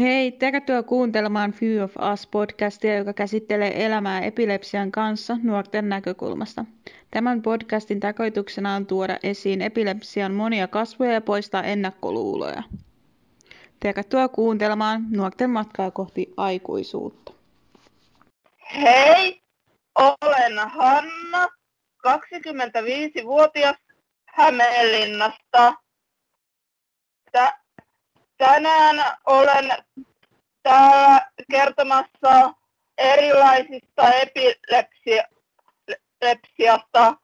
Hei, tervetuloa kuuntelemaan Few of Us podcastia, joka käsittelee elämää epilepsian kanssa nuorten näkökulmasta. Tämän podcastin tarkoituksena on tuoda esiin epilepsian monia kasvoja ja poistaa ennakkoluuloja. Tervetuloa kuuntelemaan nuorten matkaa kohti aikuisuutta. Hei, olen Hanna, 25-vuotias Hämeenlinnasta. Tänään olen täällä kertomassa erilaisista epilepsiasta.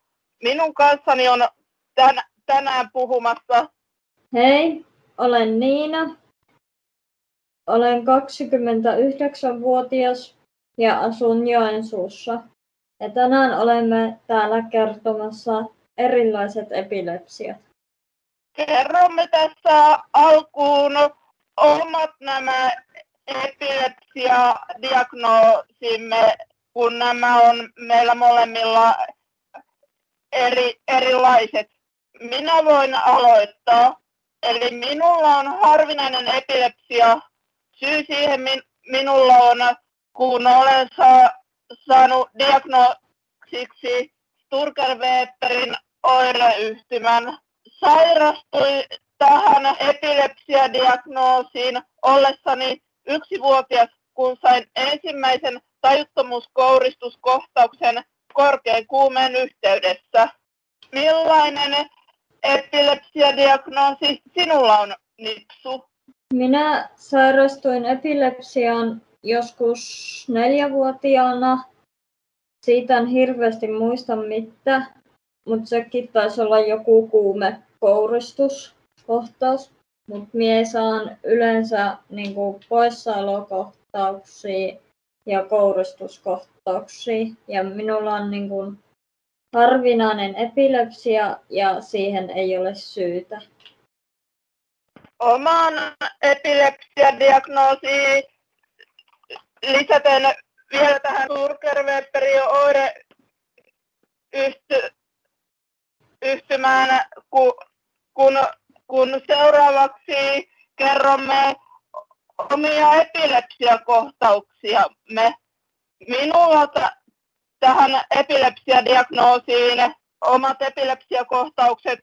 Minun kanssani on tän, tänään puhumassa. Hei, olen Niina. Olen 29-vuotias ja asun Joensuussa. Ja tänään olemme täällä kertomassa erilaiset epilepsiat. Kerromme tässä alkuun omat nämä epilepsia-diagnoosimme, kun nämä on meillä molemmilla eri, erilaiset. Minä voin aloittaa. Eli minulla on harvinainen epilepsia. Syy siihen min, minulla on, kun olen sa, saanut diagnoosiksi Sturger-Weberin oireyhtymän. Sairastui tähän epilepsiadiagnoosiin ollessani yksivuotias, kun sain ensimmäisen tajuttomuuskouristuskohtauksen korkean kuumeen yhteydessä. Millainen epilepsiadiagnoosi sinulla on, Nipsu? Minä sairastuin epilepsiaan joskus neljävuotiaana. Siitä en hirveästi muista mitä, mutta sekin taisi olla joku kuume kouristuskohtaus. Mutta mie saan yleensä niinku poissaolokohtauksia ja kouristuskohtauksia. Ja minulla on niinku harvinainen epilepsia ja siihen ei ole syytä. Oman epilepsiadiagnoosiin lisäten vielä tähän Turker-Weberin oireyhtymään, kun, kun, kun seuraavaksi kerromme omia epilepsiakohtauksiamme. Minulla t- tähän epilepsiadiagnoosiin omat epilepsiakohtaukset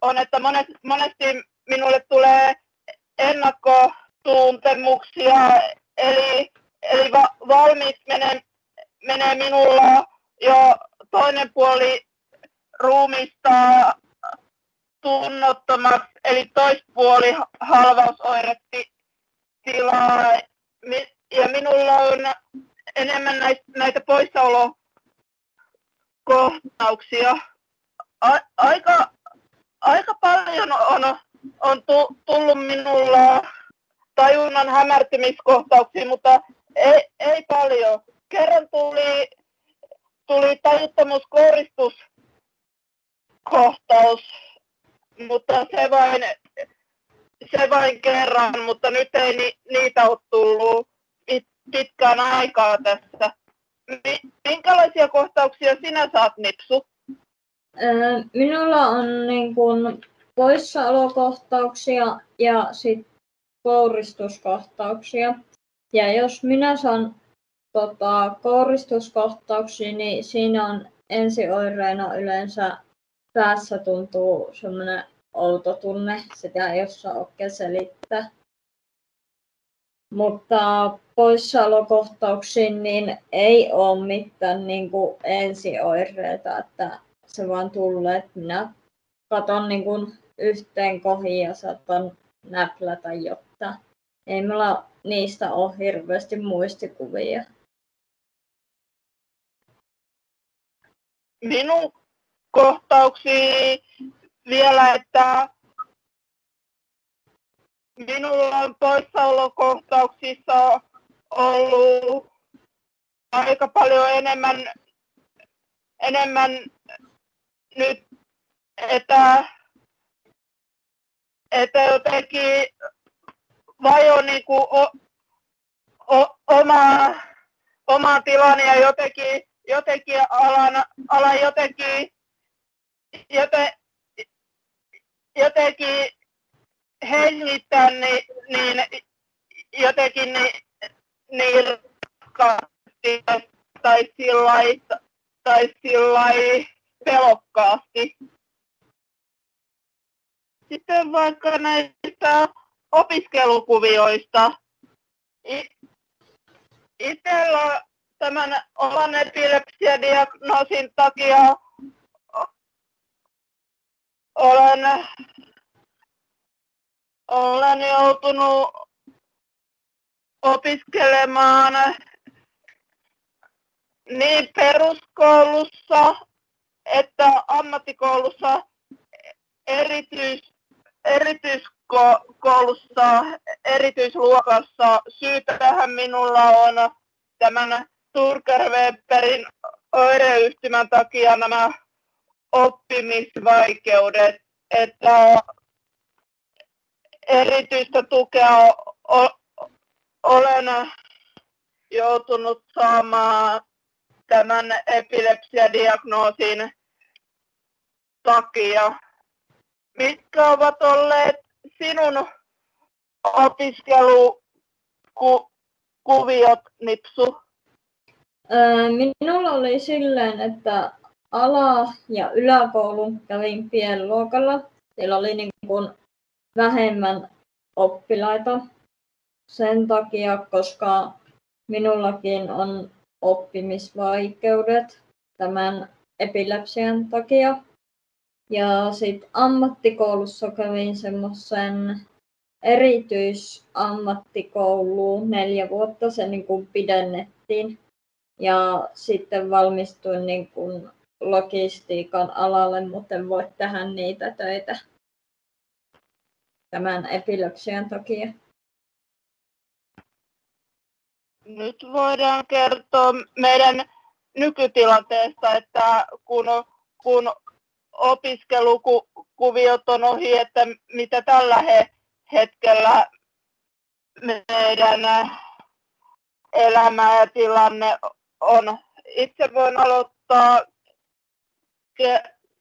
on, että monesti minulle tulee ennakkotuntemuksia, eli, eli va, valmiiksi menee, menee minulla jo toinen puoli ruumista tunnottomaksi, eli toispuoli halvausoiretti tilaa. Ja minulla on enemmän näitä, poissaolokohtauksia. Aika, aika paljon on, on tullut minulla tajunnan hämärtymiskohtauksia, mutta ei, ei paljon. Kerran tuli, tuli tajuttomuuskoristuskohtaus, mutta se vain, se vain kerran, mutta nyt ei ni, niitä ole tullut pitkään aikaa tässä. Minkälaisia kohtauksia sinä saat, Nipsu? Minulla on niin kuin poissaolokohtauksia ja sit kouristuskohtauksia. Ja jos minä saan tota, kouristuskohtauksia, niin siinä on ensioireena yleensä päässä tuntuu semmoinen outo tunne, sitä ei osaa oikein selittää. Mutta poissaolokohtauksiin niin ei ole mitään niin kuin ensioireita, että se vaan tulee, että minä katon niin kuin yhteen kohin ja saatan näplätä, jotta ei meillä niistä ole hirveästi muistikuvia. Minun kohtauksi vielä, että minulla on poissaolokohtauksissa ollut aika paljon enemmän, enemmän nyt, että, että jotenkin vajo niin kuin o, o, oma, oma tilani ja jotenkin, jotenkin alan, alan jotenkin, joten, jotenkin hengittää, niin, niin jotenkin niin, niin raskaasti tai sillä tai sillä pelokkaasti. Sitten vaikka näistä opiskelukuvioista. Itsellä tämän olan epilepsiadiagnoosin takia olen, olen joutunut opiskelemaan niin peruskoulussa että ammattikoulussa erityis, erityiskoulussa, erityisluokassa. Syy tähän minulla on tämän Turkerweberin oireyhtymän takia nämä oppimisvaikeudet, että erityistä tukea olen joutunut saamaan tämän epilepsiadiagnoosin takia. Mitkä ovat olleet sinun opiskelukuviot, Nipsu? Minulla oli silleen, että ala- ja yläkoulun kävin pienluokalla. Siellä oli niin kuin vähemmän oppilaita sen takia, koska minullakin on oppimisvaikeudet tämän epilepsian takia. Ja sitten ammattikoulussa kävin semmoisen erityisammattikouluun neljä vuotta, se niin kuin pidennettiin. Ja sitten valmistuin niin kuin logistiikan alalle, mutta en voi tehdä niitä töitä tämän epilepsian takia. Nyt voidaan kertoa meidän nykytilanteesta, että kun, kun opiskelukuviot on ohi, että mitä tällä hetkellä meidän elämä ja tilanne on. Itse voin aloittaa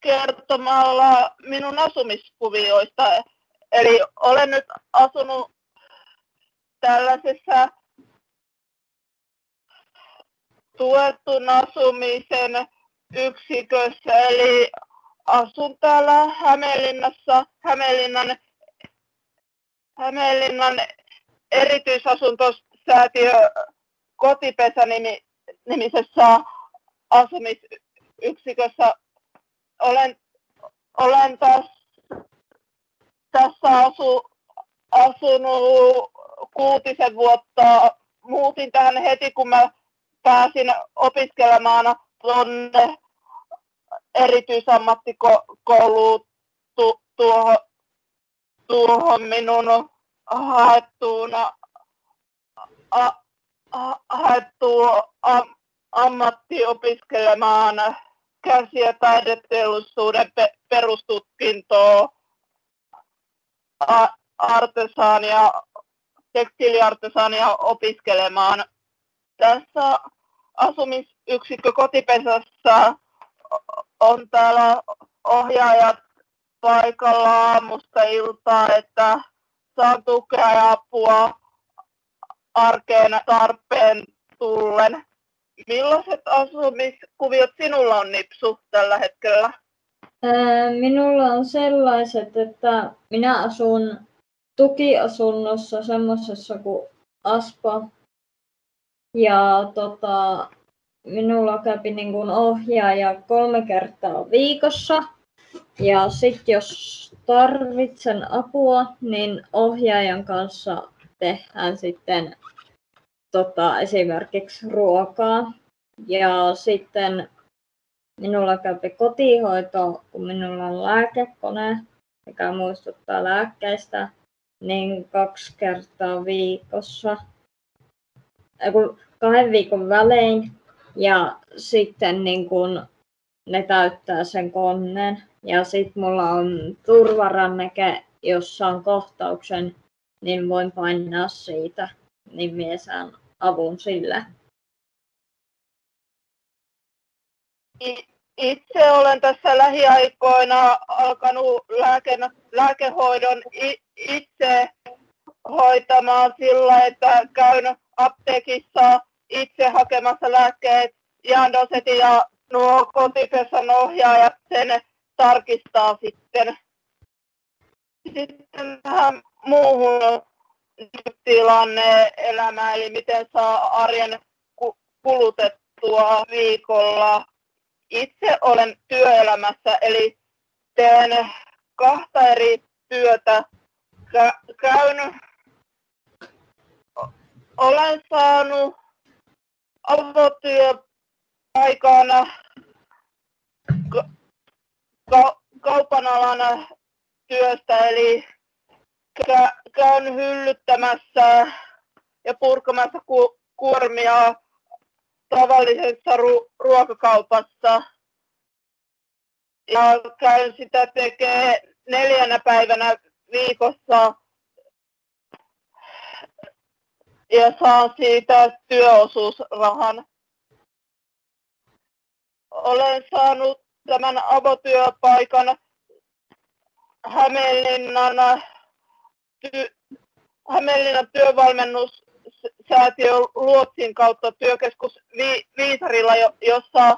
kertomalla minun asumiskuvioista. Eli olen nyt asunut tällaisessa tuetun asumisen yksikössä, eli asun täällä Hämeenlinnassa, Hämeenlinnan, Hämeenlinnan erityisasuntosäätiö kotipesä nimi, nimisessä asumisyksikössä. Olen, olen taas, tässä asu, asunut kuutisen vuotta. Muutin tähän heti, kun mä pääsin opiskelemaan tuonne erityisammattikouluun tu, tuohon, tuohon minun haettuun a, a, haettuun am, ammatti opiskelemaan käsi- ja taideteollisuuden pe, perustutkintoa artesaania, tekstiiliartesaania opiskelemaan tässä asumisyksikkö kotipesässä on täällä ohjaajat paikalla aamusta iltaa, että saan tukea ja apua arkeen tarpeen tullen. Millaiset asumiskuviot sinulla on Nipsu tällä hetkellä? Minulla on sellaiset, että minä asun tukiasunnossa semmoisessa kuin Aspa ja tota, minulla kävi niin kuin ohjaaja kolme kertaa viikossa. Ja sitten jos tarvitsen apua, niin ohjaajan kanssa tehdään sitten tota, esimerkiksi ruokaa. Ja sitten minulla kävi kotihoito, kun minulla on lääkekone, mikä muistuttaa lääkkeistä, niin kaksi kertaa viikossa kahden viikon välein ja sitten niin kun ne täyttää sen koneen. Ja sitten mulla on turvaranneke, jossa on kohtauksen, niin voin painaa siitä, niin mie saan avun sille. Itse olen tässä lähiaikoina alkanut lääke, lääkehoidon itse hoitamaan sillä, että käyn apteekissa itse hakemassa lääkkeet, jaan dosetin ja nuo kotipesan ohjaajat sen tarkistaa sitten. Sitten tähän muuhun tilanne elämä, eli miten saa arjen kulutettua viikolla. Itse olen työelämässä, eli teen kahta eri työtä. Käyn, olen saanut avotyöpaikana ka, ka, kaupan alana työstä, eli käyn hyllyttämässä ja purkamassa ku, kuormia tavallisessa ru- ruokakaupassa. Ja käyn sitä tekee neljänä päivänä viikossa ja saan siitä työosuusrahan. Olen saanut tämän avotyöpaikan Hämeenlinnan, ty, Hämeenlinnan työvalmennussäätiö Luotsin kautta työkeskus Vi, Viisarilla, jossa,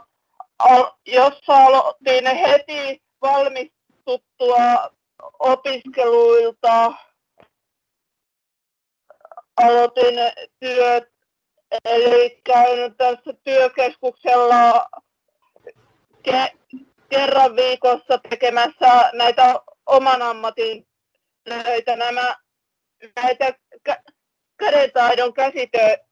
jossa aloitin heti valmistuttua opiskeluilta. Aloitin työt, eli käyn tässä työkeskuksella ke, kerran viikossa tekemässä näitä oman ammatin näitä, nämä, näitä kä- kädentaidon käsitöitä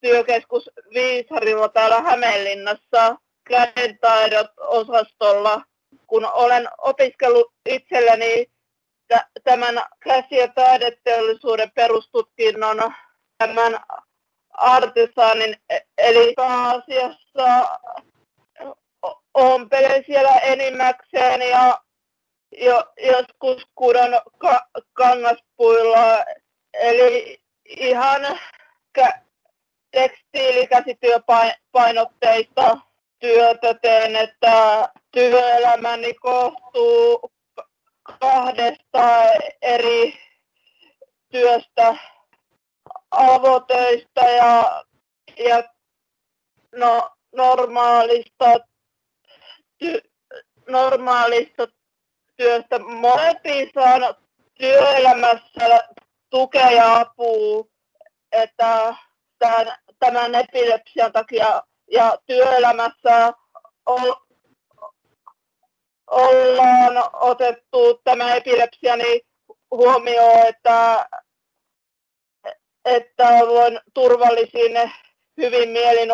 työkeskus Viisarilla täällä Hämeenlinnassa kädentaidot osastolla, kun olen opiskellut itselleni tämän käsi- ja taideteollisuuden perustutkinnon tämän artesaanin, e-, eli pääasiassa ompelen siellä enimmäkseen ja jo, joskus kudon ka, kangaspuilla, eli ihan kä, tekstiilikäsityöpainotteista työtä teen, että työelämäni koostuu kahdesta eri työstä, avotöistä ja, ja no, normaalista, ty, normaalista työstä. Molempiin saan työelämässä tukea ja apua, että tämän, tämän epilepsian takia ja työelämässä ollaan otettu tämä epilepsia niin huomioon, että, että voin turvallisin hyvin mielin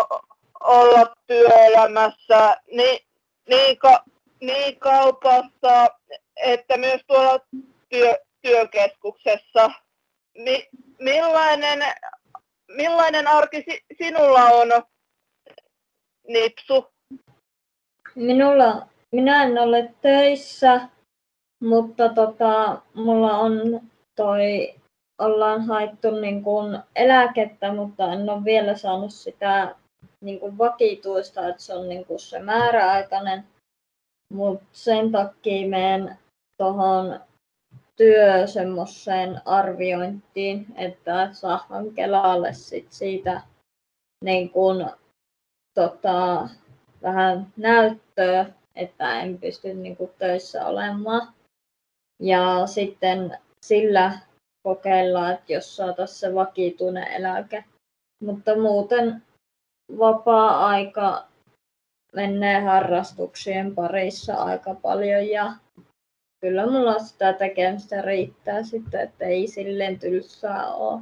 olla työelämässä niin, niin, ka, niin kaupassa että myös tuolla työ, työkeskuksessa. Mi, millainen, millainen arki si, sinulla on, Nipsu? Minulla, minä en ole töissä, mutta tota, mulla on toi, ollaan haettu niin kuin eläkettä, mutta en ole vielä saanut sitä niin kuin vakituista, että se on niin kuin se määräaikainen. Mutta sen takia menen tuohon työ semmoiseen arviointiin, että saahan Kelalle sit siitä niin kun, tota, vähän näyttöä, että en pysty niin kun, töissä olemaan. Ja sitten sillä kokeillaan, että jos saataisiin se vakituinen eläke. Mutta muuten vapaa-aika menee harrastuksien parissa aika paljon ja kyllä mulla sitä tekemistä riittää sitten, että ei silleen tylsää ole.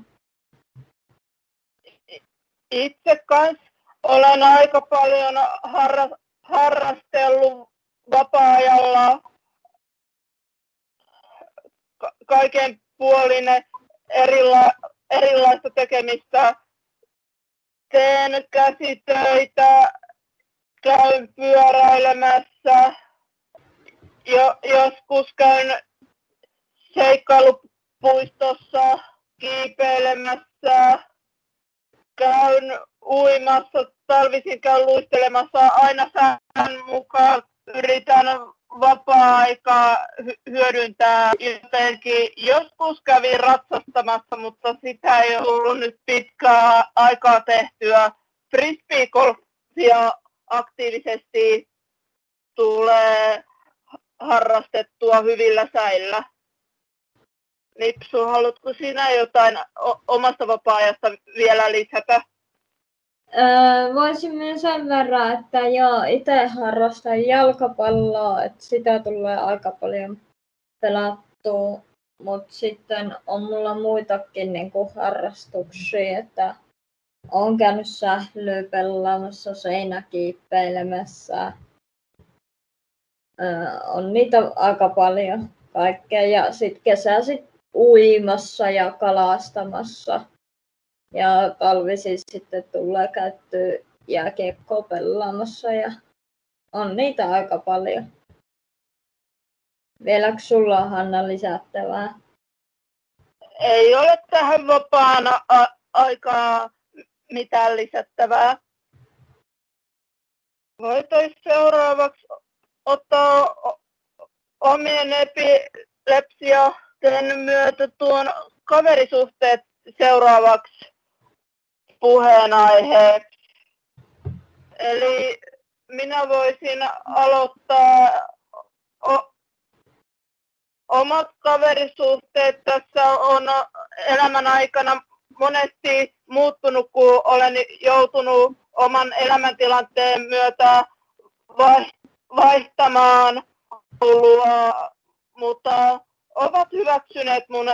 Itse kanssa olen aika paljon harra, harrastellut vapaa-ajalla ka- kaiken puolinen erila, erilaista tekemistä. Teen käsitöitä, käyn pyöräilemässä, jo, joskus käyn seikkailupuistossa kiipeilemässä, käyn uimassa, talvisin käyn luistelemassa aina sään mukaan yritän vapaa-aikaa hyödyntää jotenkin. Joskus kävin ratsastamassa, mutta sitä ei ollut nyt pitkää aikaa tehtyä. Frisbeegolfia aktiivisesti tulee harrastettua hyvillä säillä. Nipsu, haluatko sinä jotain omasta vapaa-ajasta vielä lisätä? Öö, voisin sen verran, että joo, itse harrastan jalkapalloa, että sitä tulee aika paljon pelattua, mutta sitten on mulla muitakin niin kuin harrastuksia, että olen käynyt sählyä pelaamassa, seinäkiippeilemässä. Öö, on niitä aika paljon kaikkea ja sitten kesäisin uimassa ja kalastamassa. Ja talvisin sitten tulee käyttöä jääkiekkoa pelaamassa ja on niitä aika paljon. Vieläkö sulla on Hanna lisättävää? Ei ole tähän vapaana a- aikaa mitään lisättävää. Voitaisiin seuraavaksi ottaa omien epilepsiaten myötä tuon kaverisuhteet seuraavaksi puheenaiheeksi. Eli minä voisin aloittaa o- omat kaverisuhteet tässä on elämän aikana monesti muuttunut, kun olen joutunut oman elämäntilanteen myötä vaihtamaan koulua, mutta ovat hyväksyneet mun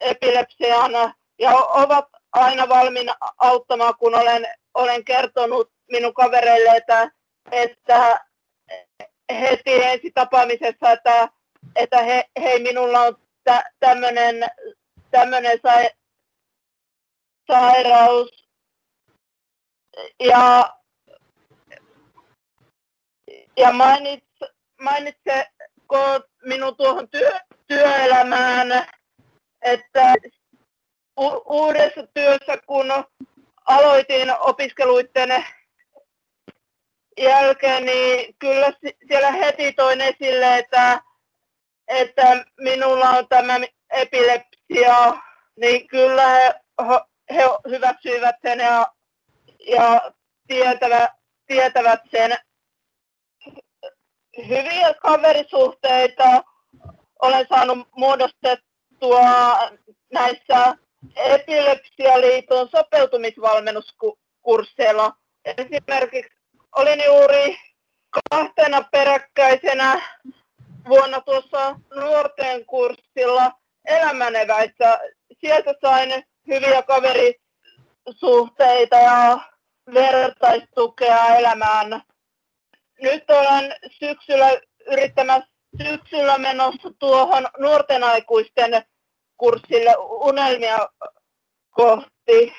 epilepsian ja ovat aina valmiina auttamaan, kun olen, olen kertonut minun kavereille, että, että heti ensi tapaamisessa, että, että he, hei, minulla on tä, tämmöinen sairaus. Ja, ja mainits, mainitse minun tuohon työ, työelämään, että u- uudessa työssä, kun aloitin opiskeluiden jälkeen, niin kyllä siellä heti toin esille, että, että minulla on tämä epilepsia, niin kyllä he, he hyväksyivät sen ja, ja tietävät, tietävät sen. Hyviä kaverisuhteita olen saanut muodostettua näissä Epilepsialiiton sopeutumisvalmennuskursseilla. Esimerkiksi olin juuri kahtena peräkkäisenä vuonna tuossa nuorten kurssilla elämäneväissä. Sieltä sain hyviä kaverisuhteita ja vertaistukea elämään. Nyt olen syksyllä yrittämässä syksyllä menossa tuohon nuorten aikuisten kurssille unelmia kohti,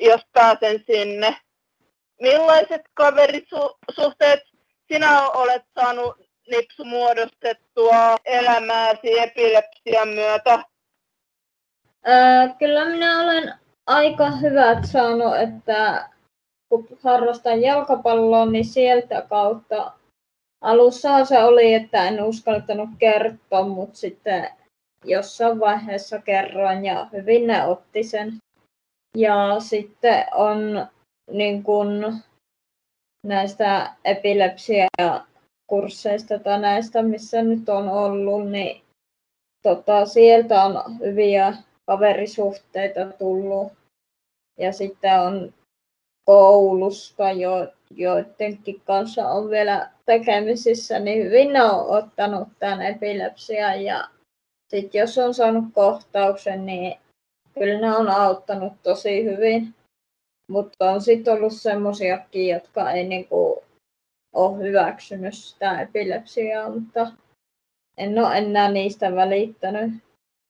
jos pääsen sinne. Millaiset kaverisuhteet sinä olet saanut Nipsu muodostettua elämääsi epilepsian myötä? Kyllä minä olen aika hyvät saanut, että kun harrastan jalkapalloa, niin sieltä kautta alussa se oli, että en uskaltanut kertoa, mutta sitten jossain vaiheessa kerroin ja hyvin ne otti sen. Ja sitten on niin kun näistä epilepsia-kursseista tai näistä, missä nyt on ollut, niin tota, sieltä on hyviä kaverisuhteita tullut. Ja sitten on koulusta, jo, joidenkin kanssa on vielä tekemisissä, niin hyvin ne on ottanut tämän epilepsian ja sitten jos on saanut kohtauksen, niin kyllä ne on auttanut tosi hyvin. Mutta on sitten ollut semmoisiakin, jotka ei niinku ole hyväksynyt sitä epilepsiaa, mutta en ole enää niistä välittänyt.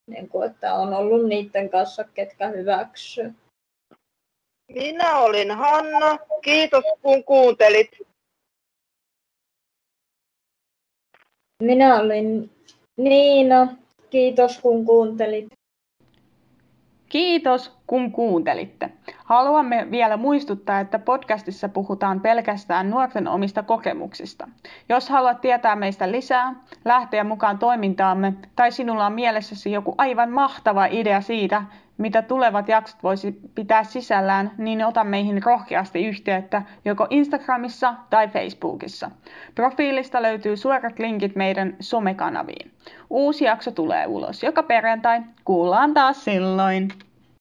Niin kuin, että on ollut niiden kanssa, ketkä hyväksyy. Minä olin Hanna. Kiitos kun kuuntelit. Minä olin Niina. Kiitos kun kuuntelit. Kiitos, kun kuuntelitte. Haluamme vielä muistuttaa, että podcastissa puhutaan pelkästään nuorten omista kokemuksista. Jos haluat tietää meistä lisää, lähteä mukaan toimintaamme tai sinulla on mielessäsi joku aivan mahtava idea siitä, mitä tulevat jaksot voisi pitää sisällään, niin ota meihin rohkeasti yhteyttä joko Instagramissa tai Facebookissa. Profiilista löytyy suorat linkit meidän somekanaviin. Uusi jakso tulee ulos joka perjantai. Kuullaan taas silloin.